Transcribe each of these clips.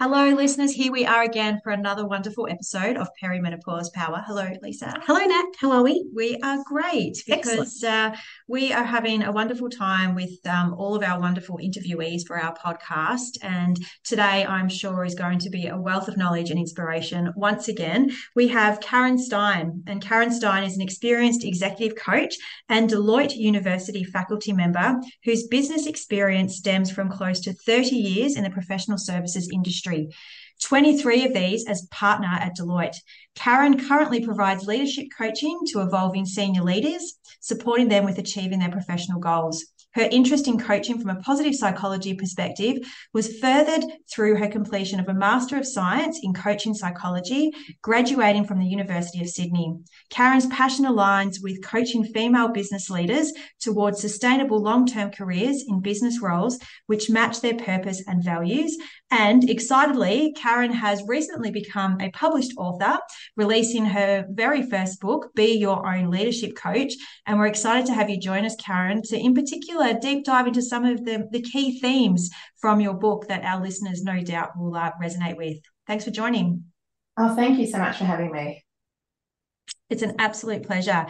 Hello, listeners. Here we are again for another wonderful episode of Perimenopause Power. Hello, Lisa. Hello, Nat. How are we? We are great because uh, we are having a wonderful time with um, all of our wonderful interviewees for our podcast. And today, I'm sure, is going to be a wealth of knowledge and inspiration. Once again, we have Karen Stein, and Karen Stein is an experienced executive coach and Deloitte University faculty member whose business experience stems from close to 30 years in the professional services industry industry. 23 of these as partner at Deloitte. Karen currently provides leadership coaching to evolving senior leaders, supporting them with achieving their professional goals. Her interest in coaching from a positive psychology perspective was furthered through her completion of a Master of Science in Coaching Psychology, graduating from the University of Sydney. Karen's passion aligns with coaching female business leaders towards sustainable long term careers in business roles which match their purpose and values. And excitedly, Karen has recently become a published author, releasing her very first book, Be Your Own Leadership Coach. And we're excited to have you join us, Karen, to in particular deep dive into some of the, the key themes from your book that our listeners no doubt will uh, resonate with. Thanks for joining. Oh, thank you so much for having me. It's an absolute pleasure.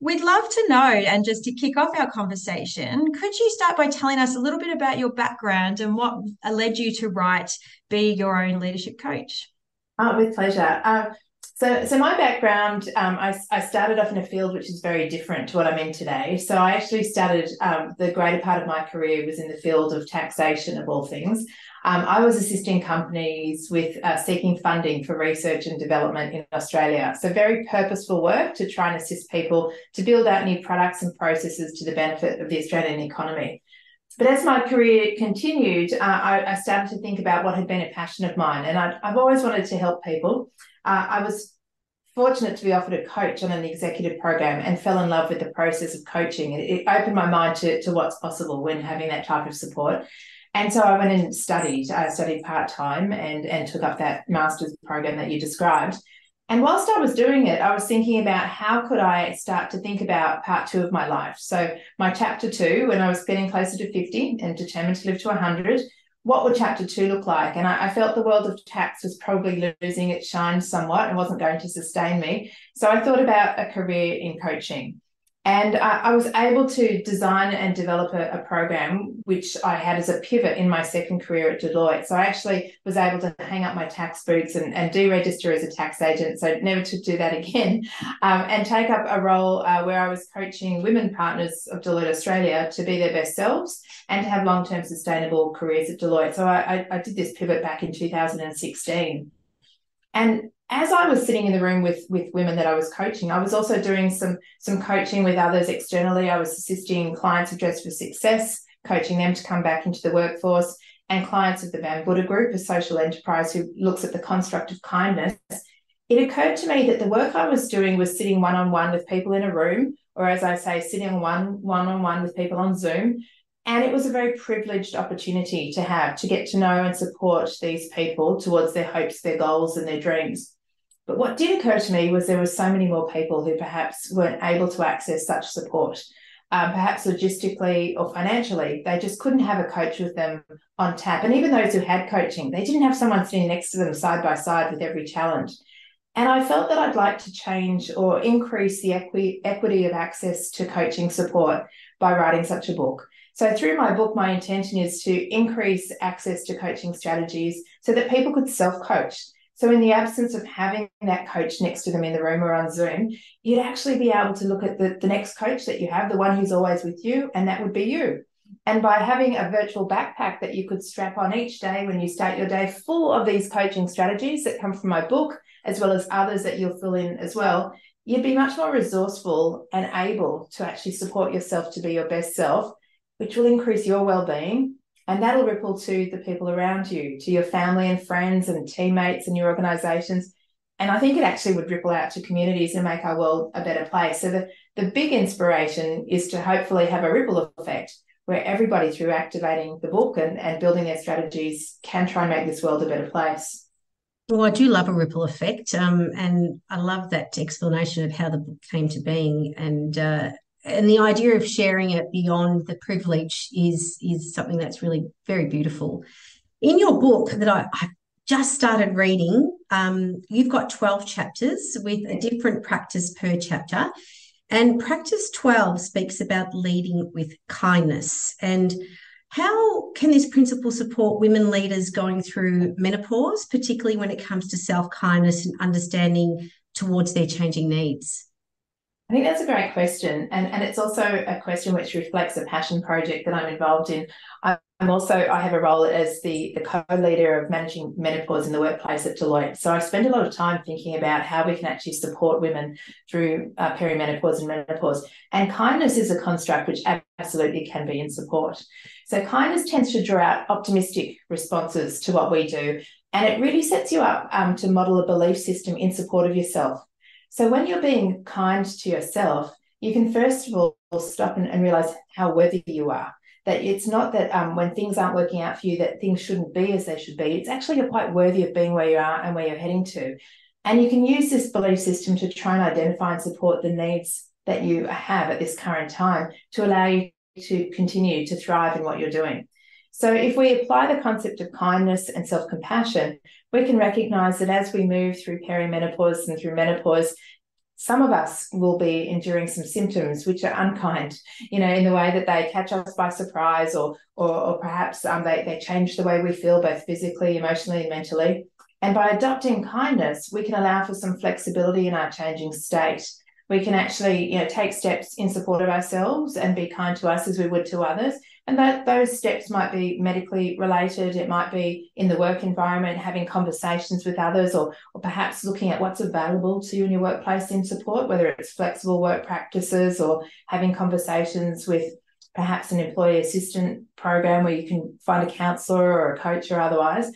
We'd love to know, and just to kick off our conversation, could you start by telling us a little bit about your background and what led you to write Be Your Own Leadership Coach? Oh, with pleasure. Um, so, so my background, um, I, I started off in a field which is very different to what I'm in today. So I actually started um, the greater part of my career was in the field of taxation of all things. Um, I was assisting companies with uh, seeking funding for research and development in Australia. So, very purposeful work to try and assist people to build out new products and processes to the benefit of the Australian economy. But as my career continued, uh, I, I, started to think about what had been a passion of mine. And i have always wanted to help people. Uh, I was fortunate to be offered a coach on an executive program and fell in love with the process of coaching. It, it opened my mind to, to what's possible when having that type of support. And so I went and studied. I studied part time and and took up that master's program that you described. And whilst I was doing it, I was thinking about how could I start to think about part two of my life. So my chapter two, when I was getting closer to 50 and determined to live to 100, what would chapter two look like? And I, I, felt the world of tax was probably losing its shine somewhat and wasn't going to sustain me. So I thought about a career in coaching. And I, I was able to design and develop a, a, program which I had as a pivot in my second career at Deloitte. So I actually was able to hang up my tax boots and, and deregister as a tax agent. So never to do that again. Um, and take up a role uh, where I was coaching women partners of Deloitte Australia to be their best selves and to have long term sustainable careers at Deloitte. So I, I, I did this pivot back in 2016. And as I was sitting in the room with with women that I was coaching, I was also doing some some coaching with others externally. I was assisting clients of Dress for Success, coaching them to come back into the workforce, and clients of the Bambuddha Group, a social enterprise who looks at the construct of kindness. It occurred to me that the work I was doing was sitting one on one with people in a room, or as I say, sitting one one on one with people on Zoom. And it was a very privileged opportunity to have to get to know and support these people towards their hopes, their goals, and their dreams. But what did occur to me was there were so many more people who perhaps weren't able to access such support. Um, perhaps logistically or financially, they just couldn't have a coach with them on tap. And even those who had coaching, they didn't have someone sitting next to them side by side with every challenge. And I felt that I'd like to change or increase the equi- equity of access to coaching support by writing such a book. So, through my book, my intention is to increase access to coaching strategies so that people could self coach. So, in the absence of having that coach next to them in the room or on Zoom, you'd actually be able to look at the, the next coach that you have, the one who's always with you, and that would be you. And by having a virtual backpack that you could strap on each day when you start your day, full of these coaching strategies that come from my book, as well as others that you'll fill in as well, you'd be much more resourceful and able to actually support yourself to be your best self, which will increase your well being And that'll ripple to the people around you, to your family and friends and teammates and your organizations. And I think it actually would ripple out to communities and make our world a better place. So the, the big inspiration is to hopefully have a ripple effect where everybody through activating the book and, and building their strategies can try and make this world a better place. Well, I do love a ripple effect, um, and I love that explanation of how the book came to being, and uh, and the idea of sharing it beyond the privilege is is something that's really very beautiful. In your book that I, I just started reading, um, you've got twelve chapters with a different practice per chapter, and practice twelve speaks about leading with kindness and how can this principle support women leaders going through menopause, particularly when it comes to self kindness and understanding towards their changing needs? I think that's a great question. And, and it's also a question which reflects a passion project that I'm involved in. I'm also, I have a role as the, the co-leader of managing menopause in the workplace at Deloitte. So I spend a lot of time thinking about how we can actually support women through uh, perimenopause and menopause. And kindness is a construct which absolutely can be in support. So kindness tends to draw out optimistic responses to what we do. And it really sets you up um, to model a belief system in support of yourself. So when you're being kind to yourself, you can first of all stop and, and realize how worthy you are. That it's not that um, when things aren't working out for you, that things shouldn't be as they should be. It's actually you're quite worthy of being where you are and where you're heading to. And you can use this belief system to try and identify and support the needs that you have at this current time to allow you to continue to thrive in what you're doing. So, if we apply the concept of kindness and self compassion, we can recognize that as we move through perimenopause and through menopause, some of us will be enduring some symptoms which are unkind, you know, in the way that they catch us by surprise or or, or perhaps um, they, they change the way we feel both physically, emotionally, and mentally. And by adopting kindness, we can allow for some flexibility in our changing state. We can actually, you know, take steps in support of ourselves and be kind to us as we would to others, and that those steps might be medically related, it might be in the work environment, having conversations with others, or, or perhaps looking at what's available to you in your workplace in support, whether it's flexible work practices or having conversations with perhaps an employee assistant program where you can find a counselor or a coach or otherwise.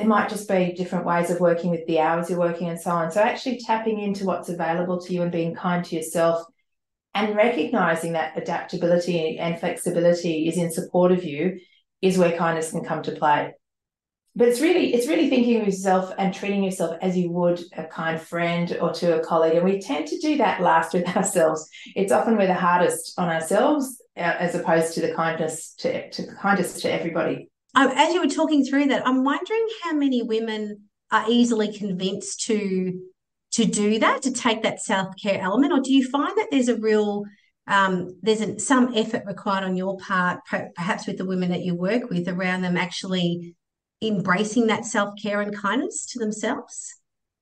There might just be different ways of working with the hours you're working and so on. So, actually tapping into what's available to you and being kind to yourself and recognizing that adaptability and flexibility is in support of you is where kindness can come to play. But it's really it's really thinking of yourself and treating yourself as you would a kind friend or to a colleague. And we tend to do that last with ourselves. It's often we're the hardest on ourselves uh, as opposed to the kindness to, to kindness to everybody as you were talking through that i'm wondering how many women are easily convinced to to do that, to take that self care element, or do you find that there's a real um, there's an, some effort required on your part, perhaps with the women that you work with, around them actually embracing that self care and kindness to themselves?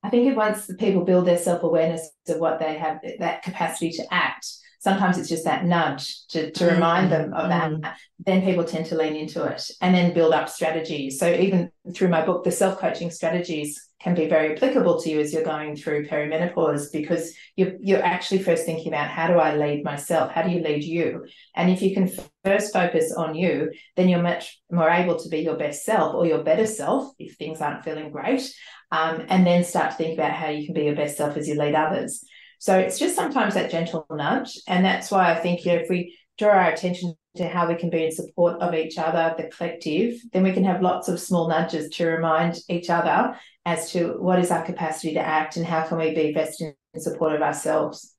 I think once the people build their self awareness of what they have, that capacity to act, sometimes it's just that nudge to, to mm-hmm. remind them of mm-hmm. that then people tend to lean into it and then build up strategies. So even through my book the self-coaching strategies can be very applicable to you as you're going through perimenopause because you're, you're actually first thinking about how do i lead myself? How do you lead you? And if you can first focus on you then you're much more able to be your best self or your better self if things aren't feeling great um, and then start to think about how you can be your best self as you lead others so it's just sometimes that gentle nudge. And that's why I think you know, if we draw our attention to how we can be in support of each other, the collective, then we can have lots of small nudges to remind each other as to what is our capacity to act and how can we be best in support of ourselves.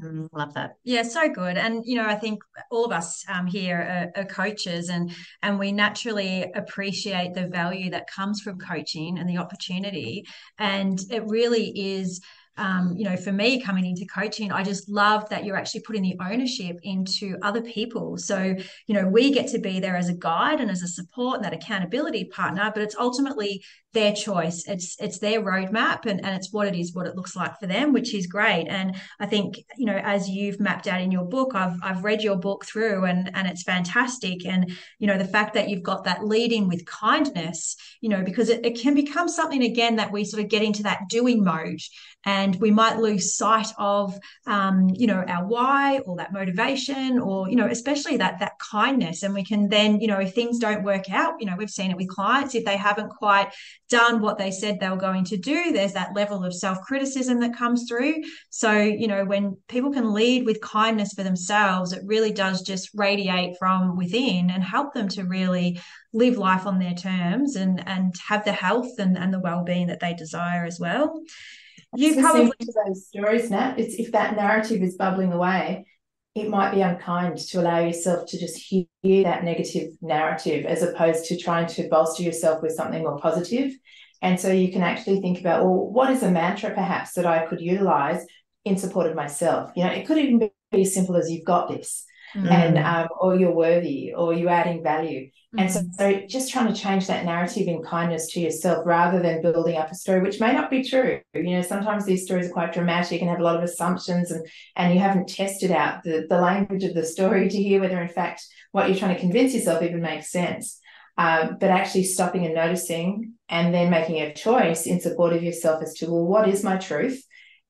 Mm, love that. Yeah, so good. And you know, I think all of us um, here are, are, coaches, and and we naturally appreciate the value that comes from coaching and the opportunity. And it really is um, you know, for me coming into coaching, I just love that you're actually putting the ownership into other people. So, you know, we get to be there as a guide and as a support and that accountability partner, but it's ultimately their choice. It's it's their roadmap and, and it's what it is, what it looks like for them, which is great. And I think, you know, as you've mapped out in your book, I've I've read your book through and and it's fantastic. And, you know, the fact that you've got that leading with kindness, you know, because it, it can become something again that we sort of get into that doing mode. And and we might lose sight of um, you know our why or that motivation or you know especially that that kindness. And we can then you know if things don't work out you know we've seen it with clients. If they haven't quite done what they said they were going to do there's that level of self-criticism that comes through. So you know when people can lead with kindness for themselves it really does just radiate from within and help them to really live life on their terms and and have the health and, and the well-being that they desire as well you probably to those stories Nat. It's if that narrative is bubbling away it might be unkind to allow yourself to just hear that negative narrative as opposed to trying to bolster yourself with something more positive. And so you can actually think about well what is a mantra perhaps that i could utilize in support of myself? You know it could even be as simple as you've got this mm. and um, or you're worthy or you're adding value and so, mm. so just trying to change that narrative in kindness to yourself rather than building up a story which may not be true you know sometimes these stories are quite dramatic and have a lot of assumptions and and you haven't tested out the, the language of the story to hear whether in fact what you're trying to convince yourself even makes sense um, but actually stopping and noticing and then making a choice in support of yourself as to well what is my truth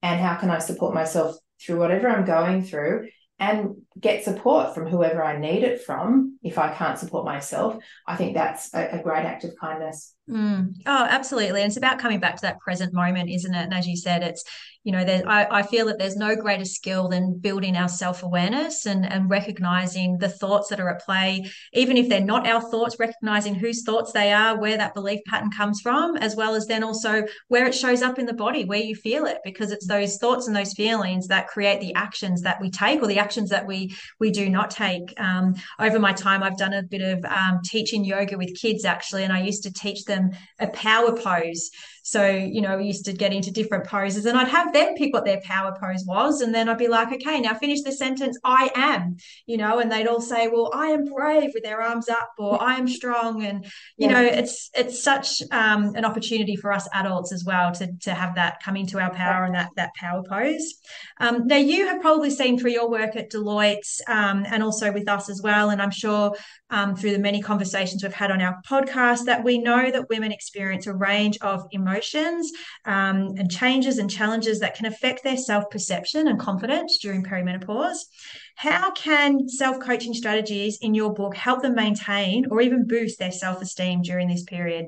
and how can i support myself through whatever i'm going through and get support from whoever I need it from if I can't support myself. I think that's a, a great act of kindness. Mm. Oh, absolutely. And it's about coming back to that present moment, isn't it? And as you said, it's, you know, I, I feel that there's no greater skill than building our self awareness and, and recognizing the thoughts that are at play, even if they're not our thoughts, recognizing whose thoughts they are, where that belief pattern comes from, as well as then also where it shows up in the body, where you feel it, because it's those thoughts and those feelings that create the actions that we take or the actions that we we do not take. Um, over my time, I've done a bit of um, teaching yoga with kids actually, and I used to teach them a power pose so, you know, we used to get into different poses and I'd have them pick what their power pose was. And then I'd be like, okay, now finish the sentence, I am, you know, and they'd all say, well, I am brave with their arms up or I am strong. And, you yeah. know, it's, it's such um, an opportunity for us adults as well to, to have that come into our power and that, that power pose. Um, now, you have probably seen through your work at Deloitte um, and also with us as well. And I'm sure um, through the many conversations we've had on our podcast that we know that women experience a range of emotions emotions um, and changes and challenges that can affect their self perception and confidence during perimenopause. How can self coaching strategies in your book help them maintain or even boost their self esteem during this period?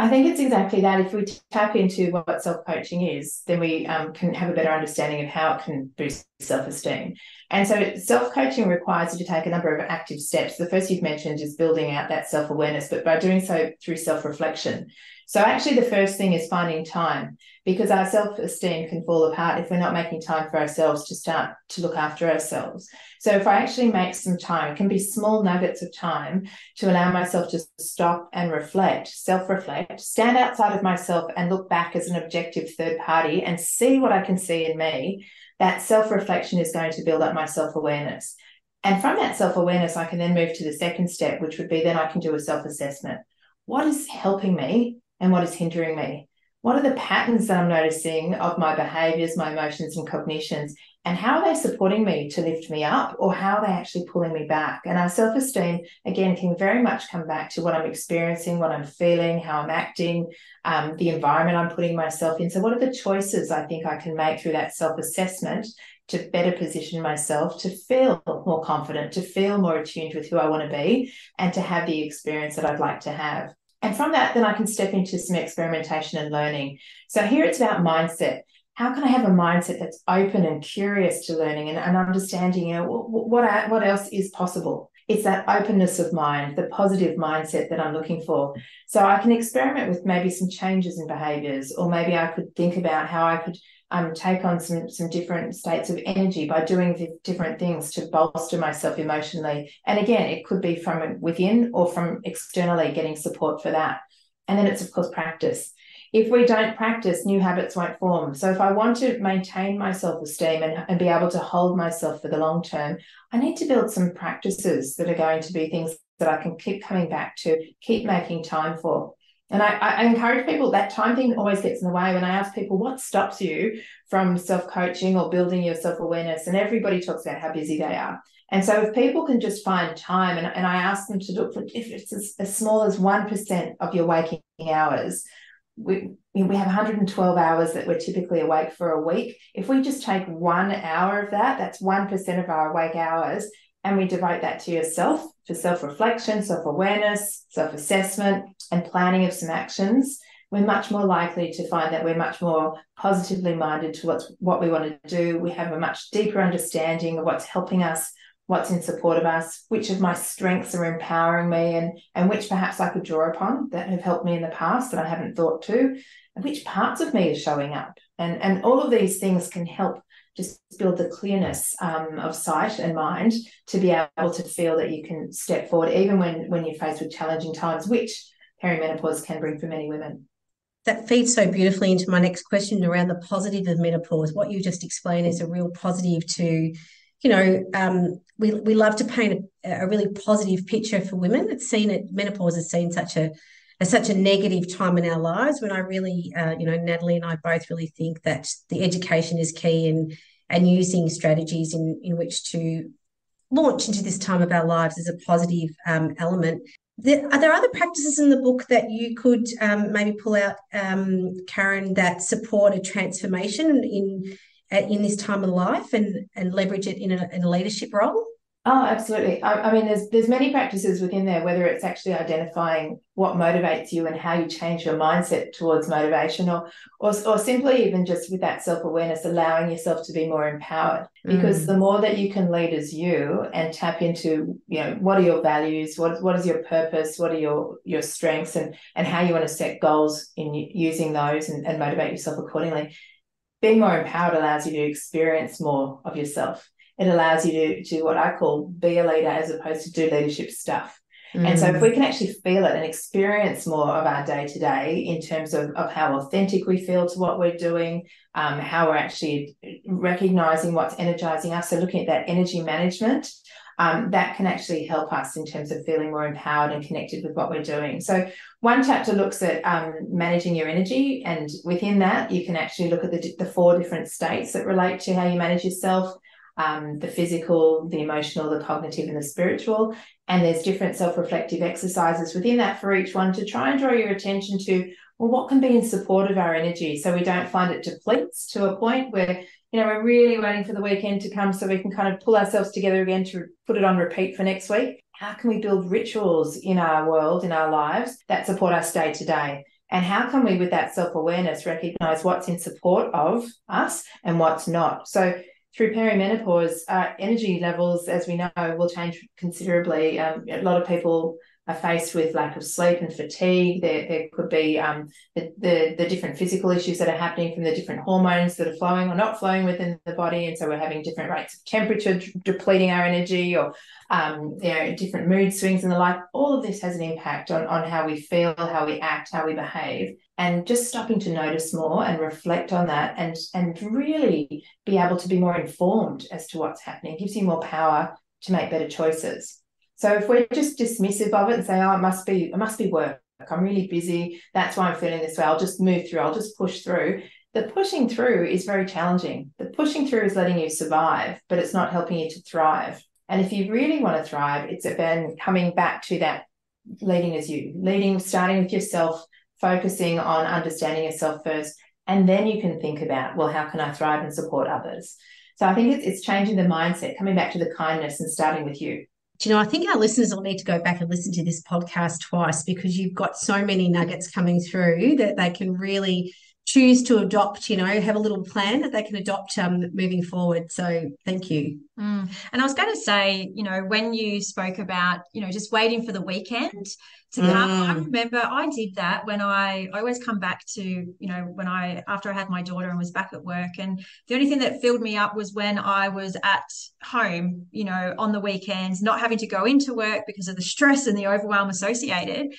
I think it's exactly that. If we tap into what self coaching is, then we um, can have a better understanding of how it can boost self esteem. And so, self coaching requires you to take a number of active steps. The first you've mentioned is building out that self awareness, but by doing so through self reflection. So, actually, the first thing is finding time because our self esteem can fall apart if we're not making time for ourselves to start to look after ourselves. So, if I actually make some time, it can be small nuggets of time to allow myself to stop and reflect, self reflect, stand outside of myself and look back as an objective third party and see what I can see in me. That self reflection is going to build up my self awareness. And from that self awareness, I can then move to the second step, which would be then I can do a self assessment. What is helping me and what is hindering me? What are the patterns that I'm noticing of my behaviors, my emotions, and cognitions? And how are they supporting me to lift me up, or how are they actually pulling me back? And our self esteem, again, can very much come back to what I'm experiencing, what I'm feeling, how I'm acting, um, the environment I'm putting myself in. So, what are the choices I think I can make through that self assessment to better position myself to feel more confident, to feel more attuned with who I want to be, and to have the experience that I'd like to have? And from that, then I can step into some experimentation and learning. So here it's about mindset. How can I have a mindset that's open and curious to learning and, and understanding, you know, what, what, what else is possible? It's that openness of mind, the positive mindset that I'm looking for. So I can experiment with maybe some changes in behaviors, or maybe I could think about how I could um, take on some some different states of energy by doing different things to bolster myself emotionally. And again, it could be from within or from externally getting support for that. And then it's of course practice. If we don't practice, new habits won't form. So if I want to maintain my self-esteem and, and be able to hold myself for the long term, I need to build some practices that are going to be things that I can keep coming back to, keep making time for. And I, I, encourage people that time thing always gets in the way when I ask people what stops you from self coaching or building your self awareness. And everybody talks about how busy they are. And so if people can just find time, and, and I ask them to look for if it's as, as small as 1% of your waking hours, we, we have 112 hours that we're typically awake for a week. If we just take one hour of that, that's 1% of our awake hours, and we devote that to yourself for self reflection, self awareness, self assessment, and planning of some actions, we're much more likely to find that we're much more positively minded to what's, what we want to do. We have a much deeper understanding of what's helping us, what's in support of us, which of my strengths are empowering me, and, and which perhaps I could draw upon that have helped me in the past that I haven't thought to, and which parts of me are showing up. And, and all of these things can help just build the clearness um, of sight and mind to be able to feel that you can step forward even when when you're faced with challenging times which perimenopause can bring for many women. That feeds so beautifully into my next question around the positive of menopause. What you just explained is a real positive to you know um, we, we love to paint a, a really positive picture for women. It's seen it menopause is seen such a as such a negative time in our lives when I really, uh, you know, Natalie and I both really think that the education is key and and using strategies in in which to launch into this time of our lives is a positive um, element. There, are there other practices in the book that you could um, maybe pull out, um, Karen, that support a transformation in in this time of life and and leverage it in a, in a leadership role? Oh, absolutely. I, I, mean, there's there's many practices within there, whether it's actually identifying what motivates you and how you change your mindset towards motivation, or or, or simply even just with that self awareness, allowing yourself to be more empowered. Because mm. the more that you can lead as you and tap into, you know, what are your values, what what is your purpose, what are your your strengths, and and how you want to set goals in using those and, and motivate yourself accordingly. Being more empowered allows you to experience more of yourself it allows you to do what I call be a leader as opposed to do leadership stuff. Mm. And so if we can actually feel it and experience more of our day to day in terms of, of how authentic we feel to what we're doing, um, how we're actually recognizing what's energizing us. So looking at that energy management, um, that can actually help us in terms of feeling more empowered and connected with what we're doing. So one chapter looks at um, managing your energy, and within that, you can actually look at the, the four different states that relate to how you manage yourself um, the physical, the emotional, the cognitive, and the spiritual. And there's different self reflective exercises within that for each one to try and draw your attention to, well, what can be in support of our energy so we don't find it depletes to a point where, you know, we're really waiting for the weekend to come so we can kind of pull ourselves together again to put it on repeat for next week. How can we build rituals in our world, in our lives that support us day to day? And how can we, with that self awareness, recognize what's in support of us and what's not? So through perimenopause, uh, energy levels, as we know, will change considerably. Um, a lot of people are faced with lack of sleep and fatigue. There, there could be um, the, the, the different physical issues that are happening from the different hormones that are flowing or not flowing within the body, and so we're having different rates of temperature depleting our energy, or um, you know different mood swings and the like. All of this has an impact on on how we feel, how we act, how we behave, and just stopping to notice more and reflect on that, and and really be able to be more informed as to what's happening gives you more power to make better choices. So if we're just dismissive of it and say, oh, it must be, it must be work. I'm really busy. That's why I'm feeling this way. I'll just move through. I'll just push through. The pushing through is very challenging. The pushing through is letting you survive, but it's not helping you to thrive. And if you really want to thrive, it's about coming back to that leading as you, leading, starting with yourself, focusing on understanding yourself first. And then you can think about, well, how can I thrive and support others? So I think it's, it's changing the mindset, coming back to the kindness and starting with you. Do you know, I think our listeners will need to go back and listen to this podcast twice because you've got so many nuggets coming through that they can really choose to adopt, you know, have a little plan that they can adopt um, moving forward. So thank you. Mm. And I was going to say, you know, when you spoke about, you know, just waiting for the weekend to come, mm. I remember I did that when I, I always come back to, you know, when I, after I had my daughter and was back at work. And the only thing that filled me up was when I was at home, you know, on the weekends, not having to go into work because of the stress and the overwhelm associated.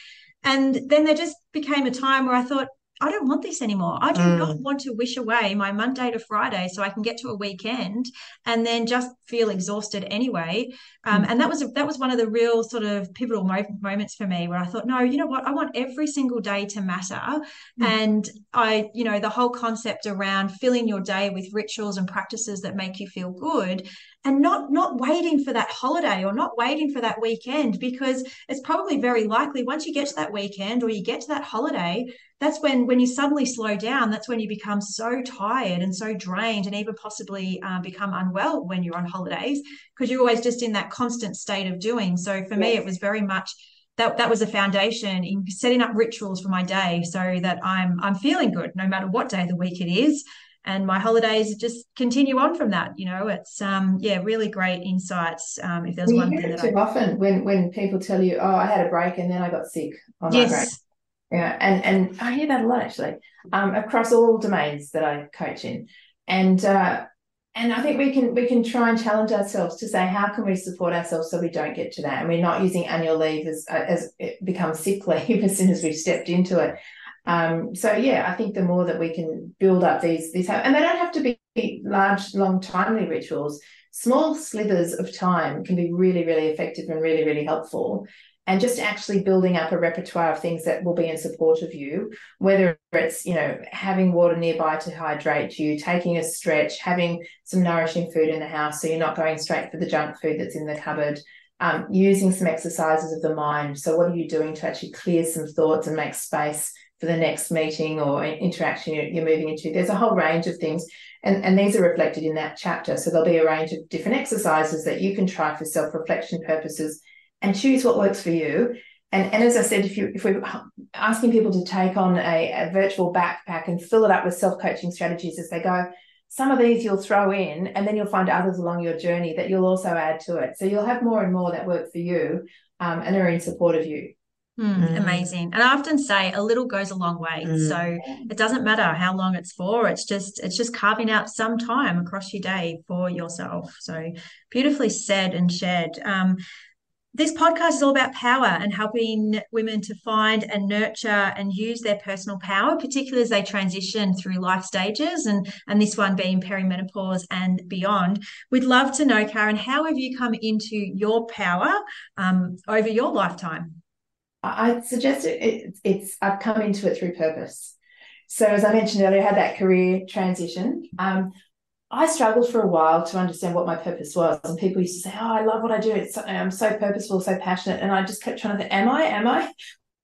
And then there just became a time where I thought, I don't want this anymore. I do mm. not want to wish away my Monday to Friday so I can get to a weekend and then just feel exhausted anyway. Um, mm. And that was that was one of the real sort of pivotal mo- moments for me where I thought, no, you know what? I want every single day to matter. Mm. And I, you know, the whole concept around filling your day with rituals and practices that make you feel good and not not waiting for that holiday or not waiting for that weekend because it's probably very likely once you get to that weekend or you get to that holiday that's when when you suddenly slow down. That's when you become so tired and so drained and even possibly uh, become unwell when you're on holidays because you're always just in that constant state of doing. So for yes. me it was very much that that was a foundation in setting up rituals for my day so that i'm i'm feeling good no matter what day of the week it is and my holidays just continue on from that. You know, it's um yeah, really great insights. Um, if there's one thing that too I... often when when people tell you, oh, I had a break and then I got sick on yes. my break. Yeah, and and I hear that a lot actually, um, across all domains that I coach in, and uh, and I think we can we can try and challenge ourselves to say how can we support ourselves so we don't get to that, and we're not using annual leave as as it becomes sick leave as soon as we've stepped into it. Um, so yeah, I think the more that we can build up these these and they don't have to be large, long, timely rituals. Small slithers of time can be really, really effective and really, really helpful. And just actually building up a repertoire of things that will be in support of you, whether it's you know having water nearby to hydrate you, taking a stretch, having some nourishing food in the house, so you're not going straight for the junk food that's in the cupboard. Um, using some exercises of the mind. So, what are you doing to actually clear some thoughts and make space for the next meeting or interaction you're, moving into. There's a whole range of things, and, and these are reflected in that chapter. So there'll be a range of different exercises that you can try for self reflection purposes and choose what works for you. And, and as I said, if you if we're asking people to take on a, a virtual backpack and fill it up with self coaching strategies as they go, some of these you'll throw in, and then you'll find others along your journey that you'll also add to it. So you'll have more and more that work for you um, and are in support of you. Mm, amazing. And I often say a little goes a long way. Mm. So it doesn't matter how long it's for. It's just it's just carving out some time across your day for yourself. So beautifully said and shared. Um, this podcast is all about power and helping women to find and nurture and use their personal power, particularly as they transition through life stages and, and this one being perimenopause and beyond. We'd love to know, Karen, how have you come into your power um, over your lifetime? I suggest it, it, it's I've come into it through purpose. So as I mentioned earlier, I had that career transition. Um, I struggled for a while to understand what my purpose was, and people used to say, "Oh, I love what I do. It's I'm so purposeful, so passionate," and I just kept trying to think, "Am I? Am I?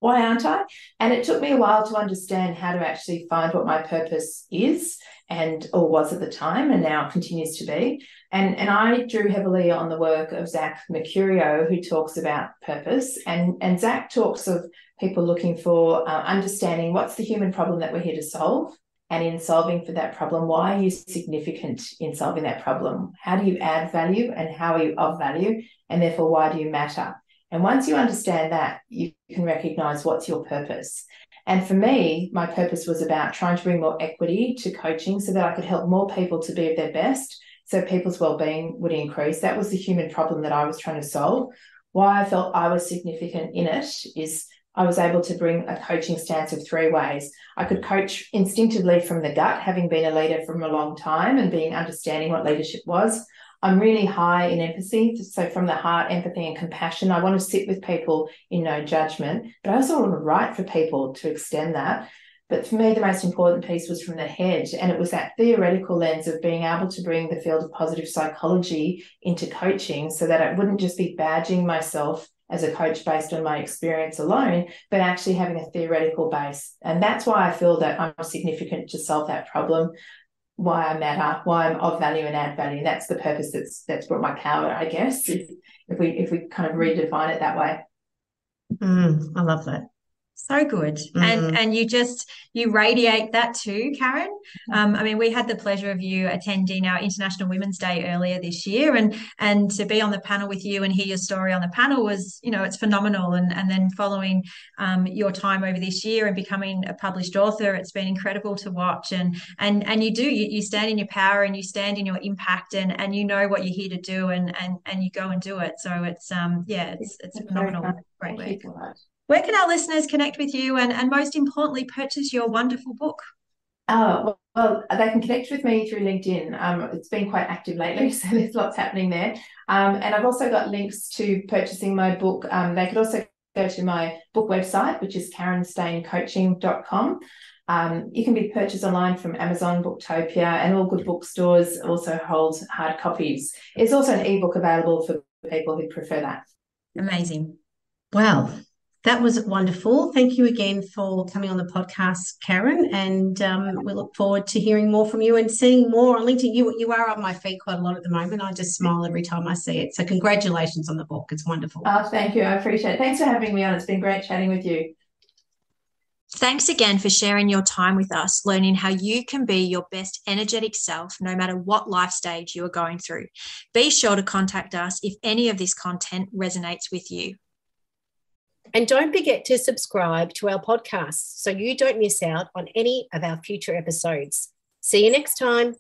Why aren't I?" And it took me a while to understand how to actually find what my purpose is and or was at the time and now continues to be. And, and I drew heavily on the work of Zach Mercurio, who talks about purpose. And, and Zach talks of people looking for uh, understanding what's the human problem that we're here to solve. And in solving for that problem, why are you significant in solving that problem? How do you add value and how are you of value? And therefore, why do you matter? And once you understand that, you can recognize what's your purpose. And for me, my purpose was about trying to bring more equity to coaching so that I could help more people to be at their best. So people's well-being would increase. That was the human problem that I was trying to solve. Why I felt I was significant in it is I was able to bring a coaching stance of three ways. I could coach instinctively from the gut, having been a leader from a long time and being understanding what leadership was. I'm really high in empathy. So, from the heart, empathy and compassion, I want to sit with people in no judgment, but I also want to write for people to extend that. But for me, the most important piece was from the head. And it was that theoretical lens of being able to bring the field of positive psychology into coaching so that I wouldn't just be badging myself as a coach based on my experience alone, but actually having a theoretical base. And that's why I feel that I'm significant to solve that problem why I matter, why I'm of value and add value. And That's the purpose that's that's brought my power, I guess. If, if we if we kind of redefine it that way. Mm, I love that. So good. Mm-hmm. And and you just you radiate that too, Karen. Um, I mean, we had the pleasure of you attending our International Women's Day earlier this year and and to be on the panel with you and hear your story on the panel was, you know, it's phenomenal. And and then following um, your time over this year and becoming a published author, it's been incredible to watch. And and and you do, you, you stand in your power and you stand in your impact and and you know what you're here to do and and and you go and do it. So it's um yeah, it's it's, it's phenomenal. Great work. Where can our listeners connect with you and, and most importantly, purchase your wonderful book? Oh, well, they can connect with me through LinkedIn. Um, it's been quite active lately, so there's lots happening there. Um, and I've also got links to purchasing my book. Um, they could also go to my book website, which is karensteincoaching.com. Um, you can be purchased online from Amazon, Booktopia, and all good bookstores also hold hard copies. It's also an ebook available for people who prefer that. Amazing. Wow. That was wonderful. Thank you again for coming on the podcast, Karen. And um, we look forward to hearing more from you and seeing more on LinkedIn. You you are on my feed quite a lot at the moment. I just smile every time I see it. So congratulations on the book. It's wonderful. Oh, thank you. I appreciate it. Thanks for having me on. It's been great chatting with you. Thanks again for sharing your time with us, learning how you can be your best energetic self no matter what life stage you are going through. Be sure to contact us if any of this content resonates with you. And don't forget to subscribe to our podcast so you don't miss out on any of our future episodes. See you next time.